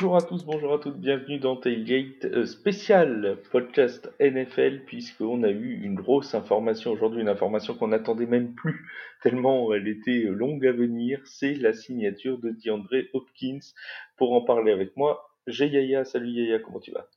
Bonjour à tous, bonjour à toutes, bienvenue dans Tailgate euh, spécial podcast NFL puisqu'on a eu une grosse information aujourd'hui, une information qu'on n'attendait même plus tellement elle était longue à venir, c'est la signature de DeAndre Hopkins. Pour en parler avec moi, j'ai Yaya, salut Yaya, comment tu vas?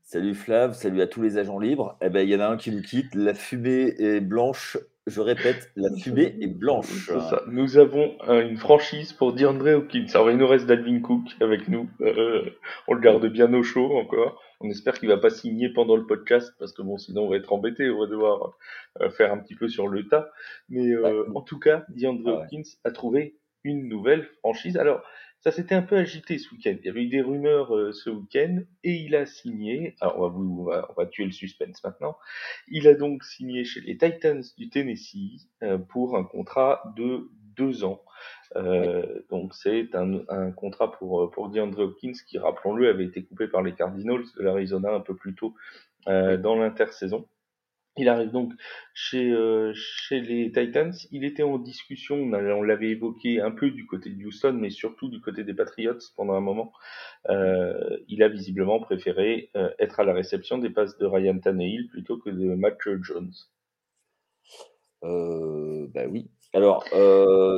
Salut Flav, salut à tous les agents libres. Eh ben, il y en a un qui nous quitte, la fumée est blanche je répète, la fumée est blanche. Ça. Nous avons une franchise pour DeAndre Hopkins. Alors, il nous reste Dalvin Cook avec nous. Euh, on le garde bien au chaud encore. On espère qu'il va pas signer pendant le podcast parce que bon, sinon on va être embêté. On va devoir euh, faire un petit peu sur le tas. Mais euh, en tout cas, DeAndre ah Hopkins a trouvé une nouvelle franchise. Alors, ça s'était un peu agité ce week-end. Il y avait eu des rumeurs euh, ce week-end et il a signé. Alors on va, on va, tuer le suspense maintenant. Il a donc signé chez les Titans du Tennessee euh, pour un contrat de deux ans. Euh, donc c'est un, contrat pour pour DeAndre Hopkins qui, rappelons-le, avait été coupé par les Cardinals de l'Arizona un peu plus tôt dans l'intersaison. Il arrive donc chez, euh, chez les Titans. Il était en discussion, on, l'avait évoqué un peu du côté de Houston, mais surtout du côté des Patriots pendant un moment. Euh, il a visiblement préféré euh, être à la réception des passes de Ryan Tannehill plutôt que de Matt Jones. bah oui. Alors,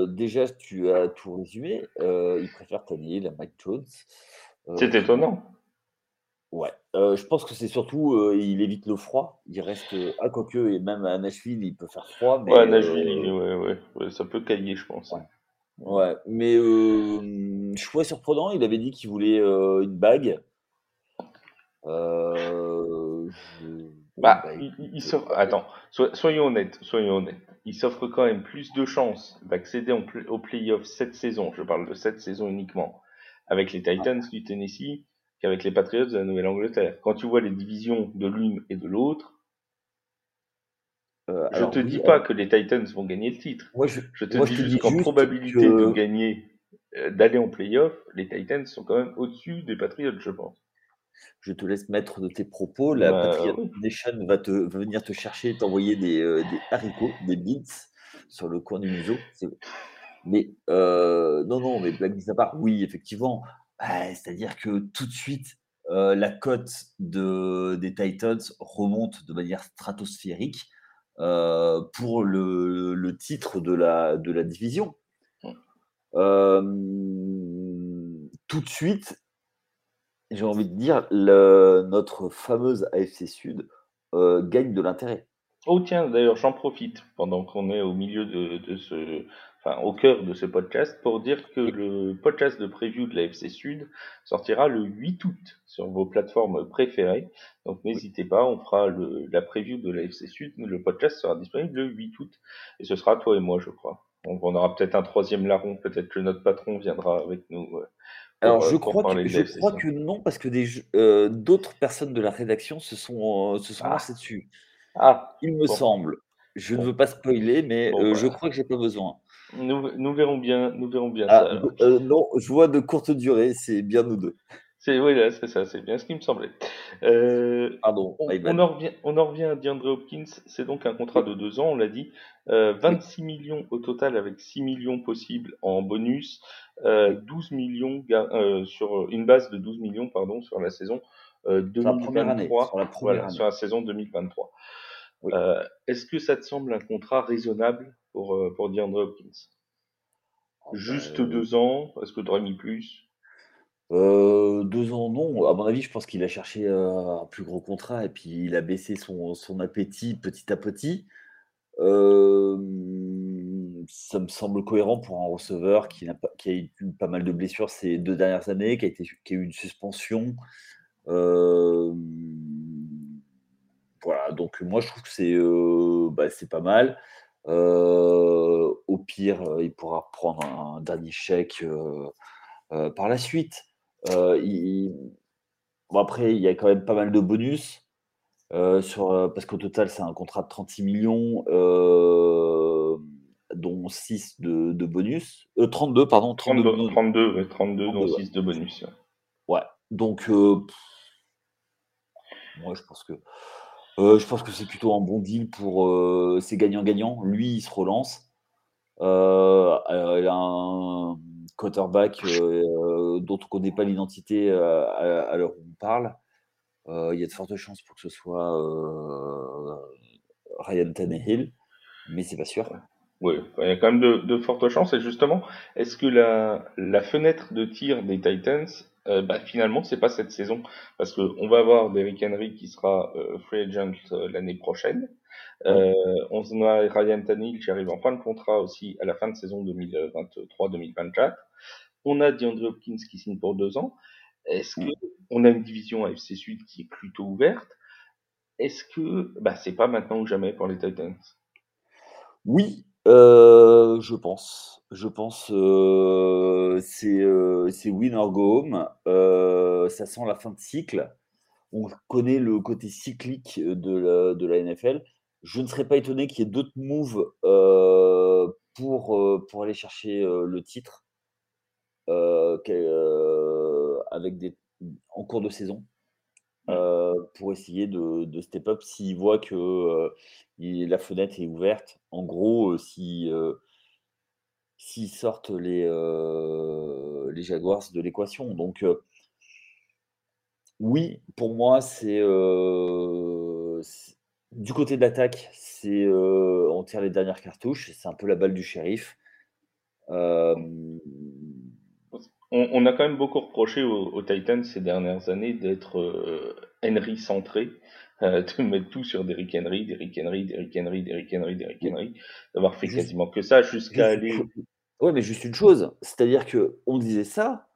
déjà, tu as tout résumé. il préfère Tannehill à Matt Jones. C'est étonnant. Ouais, je pense que c'est surtout, il évite le froid. Il reste, ah quoique et même à Nashville, il peut faire froid, mais Ouais, Nashville, ouais, ouais, ouais, ça peut cailler, je pense, ouais. mais euh, choix surprenant, il avait dit qu'il voulait, une bague. Bah, bah, il attends, soyons honnêtes, soyons honnêtes. Il s'offre quand même plus de chances d'accéder aux au playoffs cette saison, je parle de cette saison uniquement, avec les Titans du Tennessee qu'avec les Patriots de la Nouvelle-Angleterre. Quand tu vois les divisions de l'une et de l'autre, euh, je te dis pas que les Titans vont gagner le titre. je, te dis juste qu'en probabilité de gagner, euh, d'aller en playoff, les Titans sont quand même au-dessus des Patriots, je pense. Je te laisse mettre de tes propos. La bah, Patriot Nation va, te, venir te chercher, t'envoyer des, euh, des, haricots, des beans sur le coin du museau. Mais non, non, mais blague à part, oui, effectivement, bah, c'est-à-dire que tout de suite, la cote de, des Titans remonte de manière stratosphérique pour le, titre de la, de la division. tout de suite, j'ai envie de dire, notre fameuse AFC Sud gagne de l'intérêt. Oh tiens, d'ailleurs, j'en profite pendant qu'on est au milieu de, de ce, au cœur de ce podcast pour dire que le podcast de preview de la FC Sud sortira le 8 août sur vos plateformes préférées. Donc n'hésitez pas, on fera le, la preview de la FC Sud. Le podcast sera disponible le 8 août et ce sera toi et moi, je crois. On, on aura peut-être un troisième larron, peut-être que notre patron viendra avec nous. Euh, Alors je, euh, crois que, je crois que non, parce que euh, d'autres personnes de la rédaction se sont, se sont ah. lancées dessus. Ah, il me semble. Je ne veux pas spoiler, mais je crois que j'ai pas besoin. Nous, nous, verrons bien, nous verrons bien ah, ça. Euh, non, je vois de courte durée, c'est bien nous deux. C'est oui, c'est ça, c'est bien ce qui me semblait. Euh, Pardon. On, on, en revient, on en revient à DeAndre Hopkins. C'est donc un contrat de deux ans, on l'a dit. Euh, 26 millions au total, avec 6 millions possibles en bonus. Euh, 12 millions euh, sur une base de 12 millions, pardon, sur la saison 2023. Sur la, voilà, sur la saison 2023. Euh, est-ce que ça te semble un contrat raisonnable? Pour, euh, pour DeAndre Hopkins ah, Juste bah, deux ans Est-ce que tu aurais mis plus? Euh, deux ans, non. À mon avis, je pense qu'il a cherché un plus gros contrat et puis il a baissé son, son appétit petit à petit. ça me semble cohérent pour un receveur qui, a, pas, qui a eu pas mal de blessures ces deux dernières années, qui a, été, qui a eu une suspension. Euh, voilà, donc moi je trouve que c'est bah, pas mal. Au pire, il pourra prendre un, dernier chèque par la suite. après, il y a quand même pas mal de bonus. sur, parce qu'au total, c'est un contrat de 36 millions, dont 6 de, bonus. 32, pardon. 32, 32, 32, dont 6 de bonus. Ouais, donc, moi, je pense que euh, je pense que c'est plutôt un bon deal pour. c'est gagnant-gagnant. Lui, il se relance. Euh, il a un quarterback dont on connaît pas l'identité à, l'heure où on parle, il y a de fortes chances pour que ce soit Ryan Tannehill, mais c'est pas sûr. Oui, il y a quand même de, fortes chances. Et justement, est-ce que la, fenêtre de tir des Titans, euh, bah, finalement, c'est pas cette saison Parce qu'on va avoir Derrick Henry qui sera euh, free agent euh, l'année prochaine. Euh, on a Ryan Tannehill qui arrive en fin de contrat aussi à la fin de saison 2023-2024. On a DeAndre Hopkins qui signe pour deux ans. Est-ce que on a une division AFC Sud qui est plutôt ouverte? Est-ce que bah, c'est pas maintenant ou jamais pour les Titans? Oui, euh, je pense. Je pense, euh, c'est, euh, c'est win or go home. ça sent la fin de cycle. On connaît le côté cyclique de la, de la NFL. Je ne serais pas étonné qu'il y ait d'autres moves pour, pour aller chercher le titre avec des, en cours de saison. Euh, pour essayer de, step up s'il voit que euh, la fenêtre est ouverte. En gros, euh, si s'ils sortent les, les Jaguars de l'équation. Donc, oui, pour moi, c'est du côté de l'attaque, c'est on tire les dernières cartouches. C'est un peu la balle du shérif. On, a quand même beaucoup reproché aux, Titans ces dernières années d'être euh, Henry centré, euh, de mettre tout sur Derrick Henry, Derrick Henry, Derrick Henry, Derrick Henry, Derrick Henry, d'avoir fait quasiment que ça jusqu'à aller. Ouais, mais juste une chose, c'est-à-dire que on disait ça,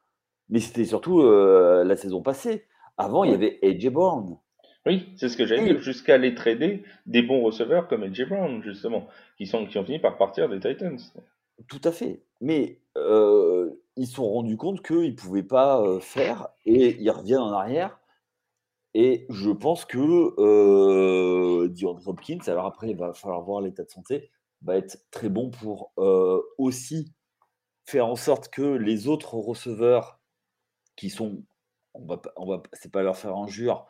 mais c'était surtout euh, la saison passée. Avant, il y avait AJ Brown. Oui, c'est ce que j'avais dit, jusqu'à aller trader des bons receveurs comme AJ Brown, justement, qui, sont, qui ont fini par partir des Titans. Tout à fait. Mais ils se sont rendus compte qu'ils ne pouvaient pas faire et ils reviennent en arrière. Et je pense que euh, Hopkins, alors après, il va falloir voir l'état de santé, va être très bon pour aussi faire en sorte que les autres receveurs qui sont, on va, on va, c'est pas leur faire injure,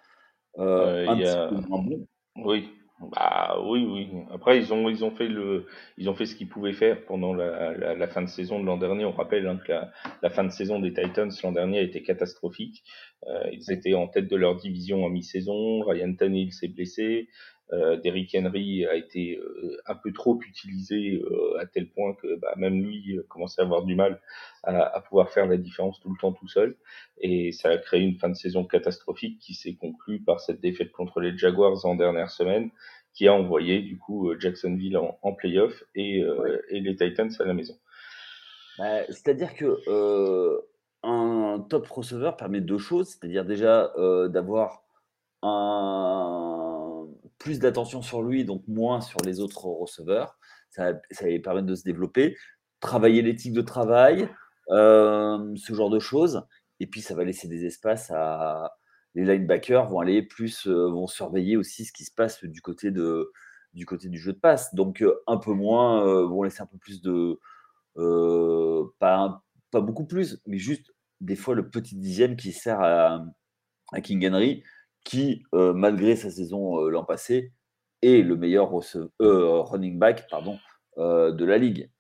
euh, un petit peu moins bons. Oui, bah oui, oui. Après, ils ont, ils ont fait le, ils ont fait ce qu'ils pouvaient faire pendant la, la, fin de saison de l'an dernier. On rappelle hein, que la, la, fin de saison des Titans l'an dernier a été catastrophique. Euh, ils étaient en tête de leur division en mi-saison. Ryan Tannehill s'est blessé. Euh, Derrick Henry a été euh, un peu trop utilisé euh, à tel point que bah, même lui commençait à avoir du mal à, à, pouvoir faire la différence tout le temps tout seul. Et ça a créé une fin de saison catastrophique qui s'est conclue par cette défaite contre les Jaguars en dernière semaine, qui a envoyé du coup Jacksonville en, en playoff et, et, les Titans à la maison. Bah, c'est-à-dire que un top receveur permet deux choses, c'est-à-dire déjà d'avoir un plus d'attention sur lui, donc moins sur les autres receveurs. Ça, ça va permettre de se développer, travailler l'éthique de travail, euh, ce genre de choses. Et puis, ça va laisser des espaces à. Les linebackers vont aller plus, euh, vont surveiller aussi ce qui se passe du côté, de, du, côté du jeu de passe. Donc, euh, un peu moins, vont laisser un peu plus de. pas, pas beaucoup plus, mais juste des fois le petit dixième qui sert à, à King Henry qui, euh, malgré sa saison euh, l'an passé, est le meilleur euh, running back pardon, de la ligue.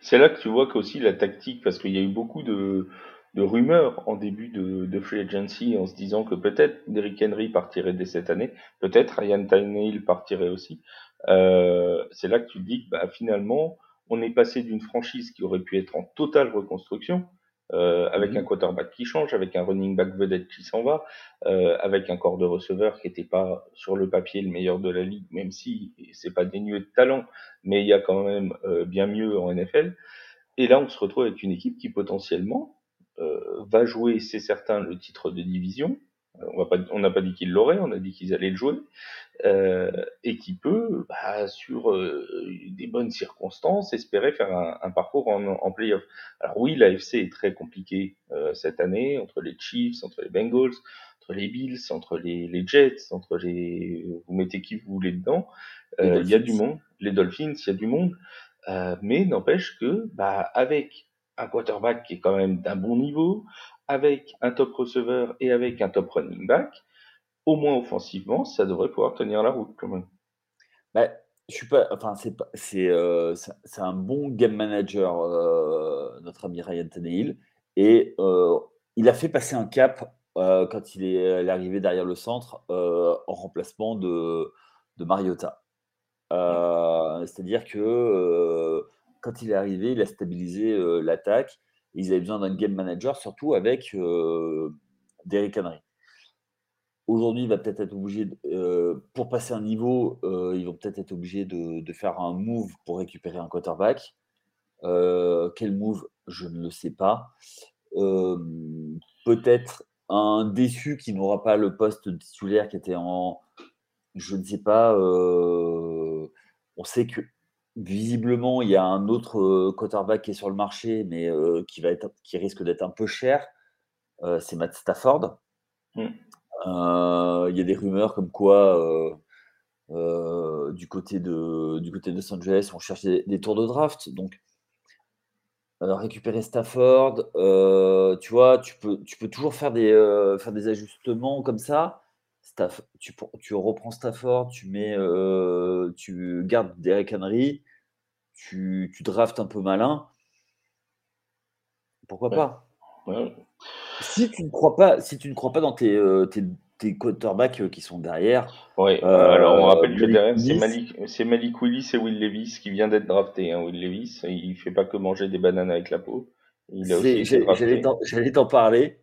C'est là que tu vois qu'aussi la tactique, parce qu'il y a eu beaucoup de, rumeurs en début de, free agency en se disant que peut-être Derrick Henry partirait dès cette année, peut-être Ryan Tannehill partirait aussi. C'est là que tu te dis que bah, finalement, on est passé d'une franchise qui aurait pu être en totale reconstruction euh, avec un mhm. quarterback qui change, avec un running back vedette qui s'en va, euh, avec un corps de receveur qui n'était pas sur le papier le meilleur de la ligue, même si c'est pas dénué de talent, mais il y a quand même euh, bien mieux en NFL. Et là, on se retrouve avec une équipe qui potentiellement euh, va jouer, c'est certain, le titre de division, on n'a pas dit qu'ils l'auraient, on a dit qu'ils allaient le jouer, euh, et qui peut, bah, sur euh, des bonnes circonstances, espérer faire un, parcours en, en playoff. Alors oui, l'AFC est très compliqué euh, cette année, entre les Chiefs, entre les Bengals, entre les Bills, entre les, Jets, entre les... Vous mettez qui vous voulez dedans, il y a du monde, les Dolphins, il y a du monde, mais n'empêche que, bah, avec un quarterback qui est quand même d'un bon niveau, avec un top receveur et avec un top running back, au moins offensivement, ça devrait pouvoir tenir la route quand même. Bah, je suis pas, enfin, c'est c'est, euh, un bon game manager, euh, notre ami Ryan Tannehill, et euh, il a fait passer un cap quand il est, arrivé derrière le centre en remplacement de, de Mariota. C'est-à-dire que quand il est arrivé, il a stabilisé l'attaque. Ils avaient besoin d'un game manager, surtout avec Derrick Henry. Aujourd'hui, il va peut-être être obligé, euh, pour passer un niveau, euh, ils vont peut-être être obligés de, faire un move pour récupérer un quarterback. Euh, quel move? Je ne le sais pas. peut-être un déçu qui n'aura pas le poste titulaire qui était en. Je ne sais pas. on sait que visiblement, il y a un autre quarterback qui est sur le marché, mais qui, va être, qui risque d'être un peu cher. C'est Matt Stafford. Mm. Euh, il y a des rumeurs comme quoi du côté de du côté de Los Angeles, on cherche des, tours de draft. Donc récupérer Stafford, tu vois, tu peux, tu peux toujours faire des, faire des ajustements comme ça. Staff, tu, tu reprends Stafford, tu mets, tu gardes Derek Henry, tu, tu draftes un peu malin. Pourquoi pas? Si tu ne crois pas, si tu ne crois pas dans tes, euh, tes, quarterbacks euh, qui sont derrière. Oui, euh, alors on rappelle que derrière, c'est Malik, c'est Malik Willis et Will Levis qui vient d'être drafté. Hein. Will Levis, il fait pas que manger des bananes avec la peau. J'allais t'en parler.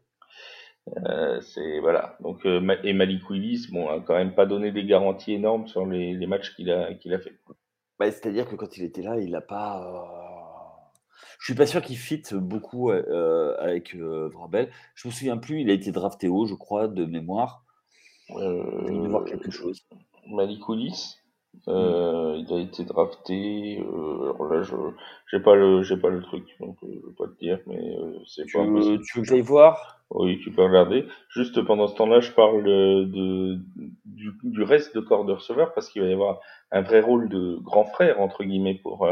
C'est voilà. Donc et Malik Willis, bon, a quand même pas donné des garanties énormes sur les, les matchs qu'il a qu'il a fait. Bah, c'est-à-dire que quand il était là, il n'a pas je suis pas sûr qu'il fit beaucoup euh, avec euh, Vrabel. Je me souviens plus, il a été drafté haut, je crois, de mémoire. Euh, je voir quelque chose. Malik Willis, euh, il a été drafté. alors là, je j'ai pas le j'ai pas le truc, donc je vais pas te dire, mais c'est pas. Veux, tu veux que j'aille voir? Oui, tu peux regarder. Juste pendant ce temps-là, je parle de, du, du, reste de corps de receveur parce qu'il va y avoir un vrai rôle de grand frère entre guillemets pour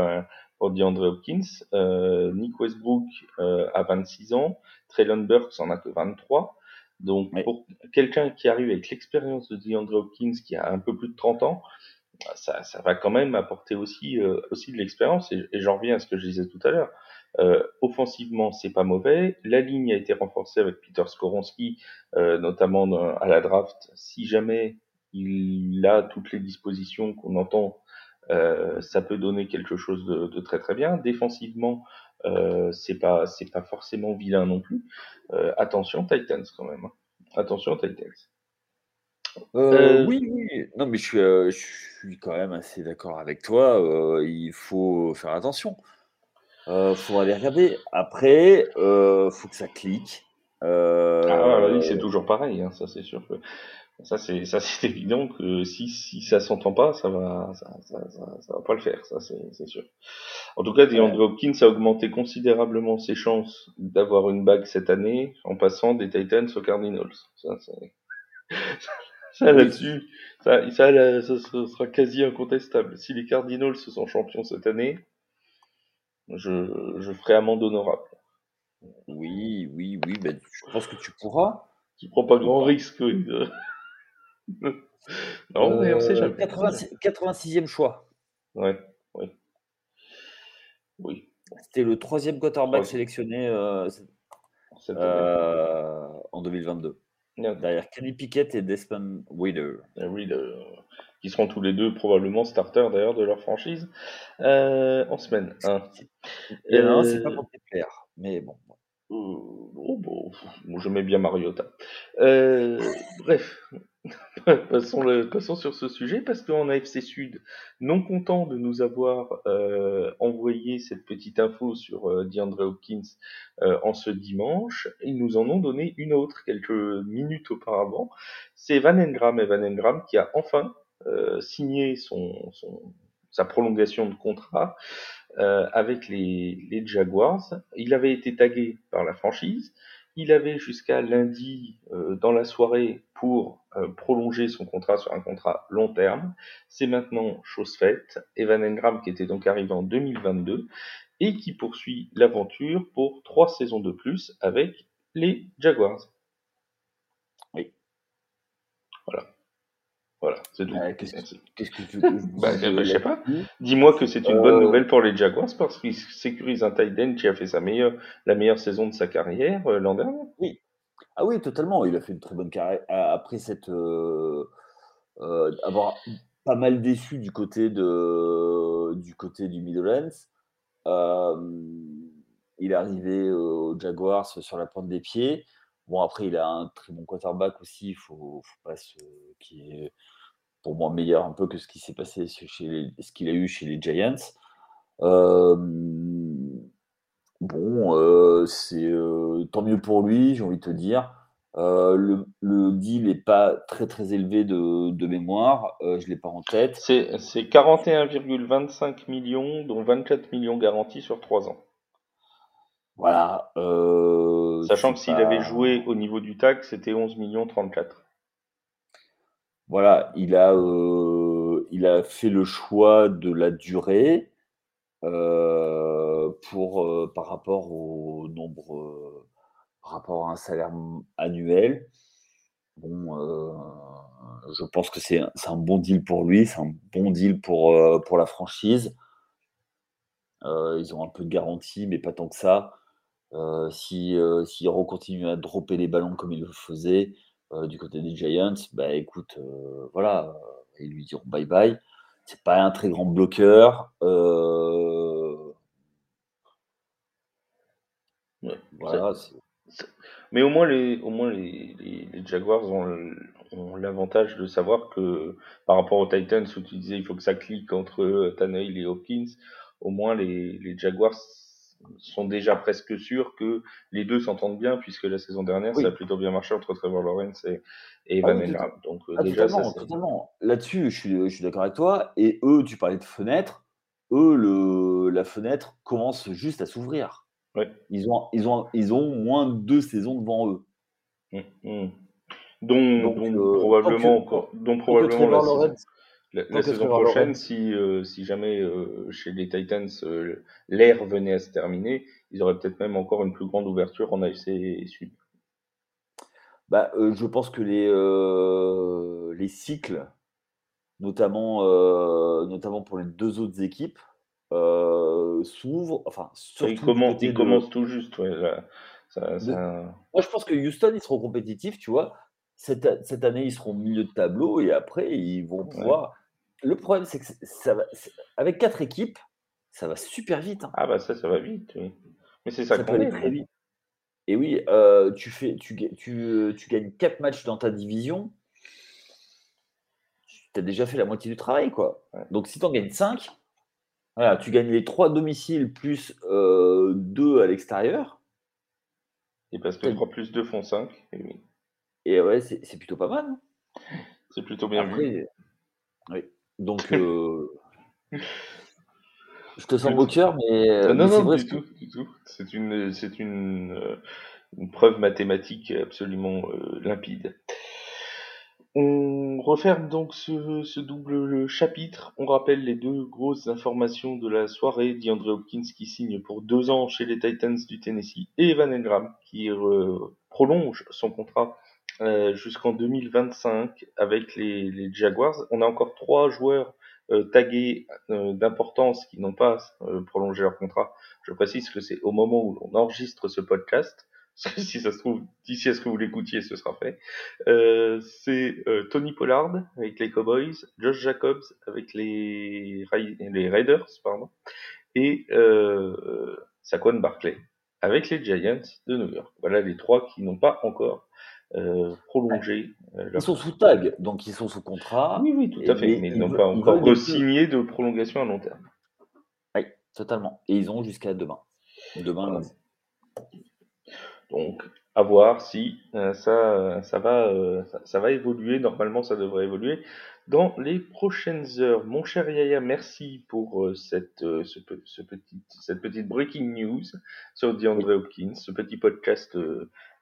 pour DeAndre Hopkins. Euh, Nick Westbrook euh, a 26 ans, Traylon Burks en a que 23. Donc pour quelqu'un qui arrive avec l'expérience de DeAndre Hopkins qui a un peu plus de 30 ans, ça, ça va quand même apporter aussi euh, aussi de l'expérience et, j'en reviens à ce que je disais tout à l'heure. Euh, offensivement, c'est pas mauvais. La ligne a été renforcée avec Peter Skoronski, euh, notamment à la draft. Si jamais il a toutes les dispositions qu'on entend euh, ça peut donner quelque chose de, de très très bien. Défensivement, euh, c'est pas c'est pas forcément vilain non plus. Euh, attention Titans quand même. Hein. Attention Titans. Euh, oui, oui. Non, mais je suis, je suis quand même assez d'accord avec toi. il faut faire attention. Il faut aller regarder. Après, il faut que ça clique. Ah, oui, c'est toujours pareil. Hein, ça, c'est sûr. Que ça c'est ça c'est évident que si si ça s'entend pas, ça va ça, ça, ça, va pas le faire, ça c'est sûr. En tout cas, DeAndre Hopkins a augmenté considérablement ses chances d'avoir une bague cette année en passant des Titans aux Cardinals. Ça ça là-dessus, ça, ça, ça, sera quasi incontestable. Si les Cardinals se sont champions cette année, je, je ferai amende honorable. Oui, oui, oui, ben, je pense que tu pourras. Tu prends pas grand risque. Oui. non, mais on sait jamais. 86e choix. Ouais, ouais. Oui. C'était le troisième quarterback sélectionné euh, euh, en 2022. Derrière Kenny Pickett et Desmond Reader. Qui seront tous les deux probablement starters d'ailleurs de leur franchise euh, en semaine. Hein. Et non, c'est pas pour plaire, mais bon. Oh, bon, je mets bien Mariota. bref, passons, sur ce sujet parce qu'en AFC Sud, non content de nous avoir euh, envoyé cette petite info sur euh, DeAndre Hopkins euh, en ce dimanche, ils nous en ont donné une autre quelques minutes auparavant. C'est Van Engram, Van Engram qui a enfin euh, signé son, sa prolongation de contrat avec les, les Jaguars. Il avait été tagué par la franchise. Il avait jusqu'à lundi euh, dans la soirée pour euh, prolonger son contrat sur un contrat long terme. C'est maintenant chose faite. Evan Engram qui était donc arrivé en 2022 et qui poursuit l'aventure pour trois saisons de plus avec les Jaguars. Oui. Voilà. Voilà, c'est tout. Qu'est-ce que, tu veux bah, Je sais pas. Dis-moi que c'est une bonne nouvelle pour les Jaguars parce qu'ils sécurisent un tight end qui a fait sa meilleure, la meilleure saison de sa carrière l'an dernier. Oui. Ah oui, totalement. Il a fait une très bonne carrière. Après cette. avoir pas mal déçu du côté, de, du, côté du Midlands. Euh, il est arrivé aux Jaguars sur la pointe des pieds. Bon, après, il a un très bon quarterback aussi. Il faut, faut pas se, qui est pour moi meilleur un peu que ce qui s'est passé chez ce qu'il a eu chez les Giants. Euh, bon, euh, c'est tant mieux pour lui, j'ai envie de te dire. Euh, le, le, deal n'est pas très très élevé de, de mémoire, euh, je ne l'ai pas en tête. C'est 41,25 millions, dont 24 millions garantis sur 3 ans. Voilà. Euh, Sachant que s'il avait joué au niveau du TAC, c'était 11 millions 34. Voilà, il a, il a fait le choix de la durée pour, par rapport au nombre par rapport à un salaire annuel. Bon, euh, je pense que c'est un bon deal pour lui, c'est un bon deal pour, euh, pour la franchise. Euh, ils ont un peu de garantie, mais pas tant que ça. Si s'ils continuent à dropper les ballons comme ils le faisaient du côté des Giants, bah écoute, voilà, ils lui diront bye bye. C'est pas un très grand bloqueur. voilà, mais au moins, les, au moins les, les, Jaguars ont, ont l'avantage de savoir que par rapport aux Titans où tu disais il faut que ça clique entre Tannehill et Hopkins, au moins les, les Jaguars sont déjà presque sûrs que les deux s'entendent bien puisque la saison dernière ça a plutôt bien marché entre Trevor Lawrence et, et Evan ah, Donc euh, ah, déjà totalement. Là-dessus, je suis, je suis d'accord avec toi. Et eux, tu parlais de fenêtre. Eux, le, la fenêtre commence juste à s'ouvrir. Ils, ont, ils, ont, ils ont moins de deux saisons devant eux. Mmh, mmh. Dont, euh, probablement, dont probablement la, saison, prochaine, si, euh, si jamais euh, chez les Titans l'air venait à se terminer, ils auraient peut-être même encore une plus grande ouverture en AFC Sud. Bah, je pense que les, les cycles, notamment, notamment pour les deux autres équipes, euh, s'ouvre. Enfin, surtout il, commence, il commence tout juste. Ouais, ça, Moi, je pense que Houston, ils seront compétitifs, tu vois. Cette, cette, année, ils seront au milieu de tableau et après, ils vont pouvoir. Le problème, c'est que ça va, avec quatre équipes, ça va super vite. Hein. Ah, bah ça, ça va vite. Oui. Mais c'est ça, ça aller très vite. Et oui, euh, tu, fais, tu, tu, tu gagnes quatre matchs dans ta division. Tu as déjà fait la moitié du travail, quoi. Donc, si tu en gagnes 5, voilà, tu gagnes les trois domiciles plus euh, deux à l'extérieur. Et parce que 3 plus 2 font 5. Et, et ouais, c'est plutôt pas mal. Hein. c'est plutôt bien vu. Oui. Donc, euh, je te sens moqueur, mais. Euh, non, non, non, du, tout, du tout. C'est une, c'est une, une, preuve mathématique absolument limpide. On referme donc ce, double chapitre. On rappelle les deux grosses informations de la soirée. DeAndre Hopkins qui signe pour deux ans chez les Titans du Tennessee et Evan Engram qui euh, prolonge son contrat euh, jusqu'en 2025 avec les, Jaguars. On a encore trois joueurs euh, tagués d'importance qui n'ont pas prolongé leur contrat. Je précise que c'est au moment où l'on enregistre ce podcast. si ça se trouve, d'ici à ce que vous l'écoutiez, ce sera fait. Euh, c'est euh, Tony Pollard avec les Cowboys, Josh Jacobs avec les, les Raiders, pardon, et euh, Saquon Barclay avec les Giants de New York. Voilà les trois qui n'ont pas encore euh, prolongé. Euh, ils sont sous tag, donc ils sont sous contrat. Oui, oui, tout à fait, mais ils n'ont pas encore signé de prolongation à long terme. Oui, totalement. Et ils ont jusqu'à demain. Demain, donc, à voir si euh, ça, ça, va, euh, ça, va évoluer. Normalement, ça devrait évoluer dans les prochaines heures. Mon cher Yaya, merci pour euh, cette, ce, ce petit, cette petite breaking news sur DeAndre Hopkins, ce petit podcast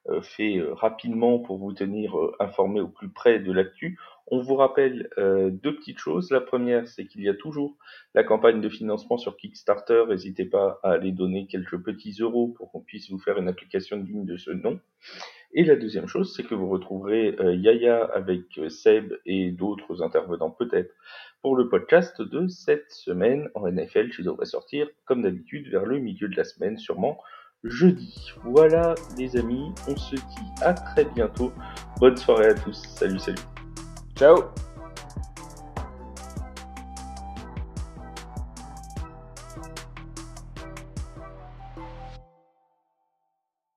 euh, fait euh, rapidement pour vous tenir euh, informé au plus près de l'actu. On vous rappelle deux petites choses. La première, c'est qu'il y a toujours la campagne de financement sur Kickstarter. N'hésitez pas à aller donner quelques petits euros pour qu'on puisse vous faire une application digne de ce nom. Et la deuxième chose, c'est que vous retrouverez Yaya avec Seb et d'autres intervenants peut-être pour le podcast de cette semaine en NFL qui devrait sortir comme d'habitude vers le milieu de la semaine sûrement jeudi. Voilà les amis, on se dit à très bientôt. Bonne soirée à tous. Salut, salut. Ciao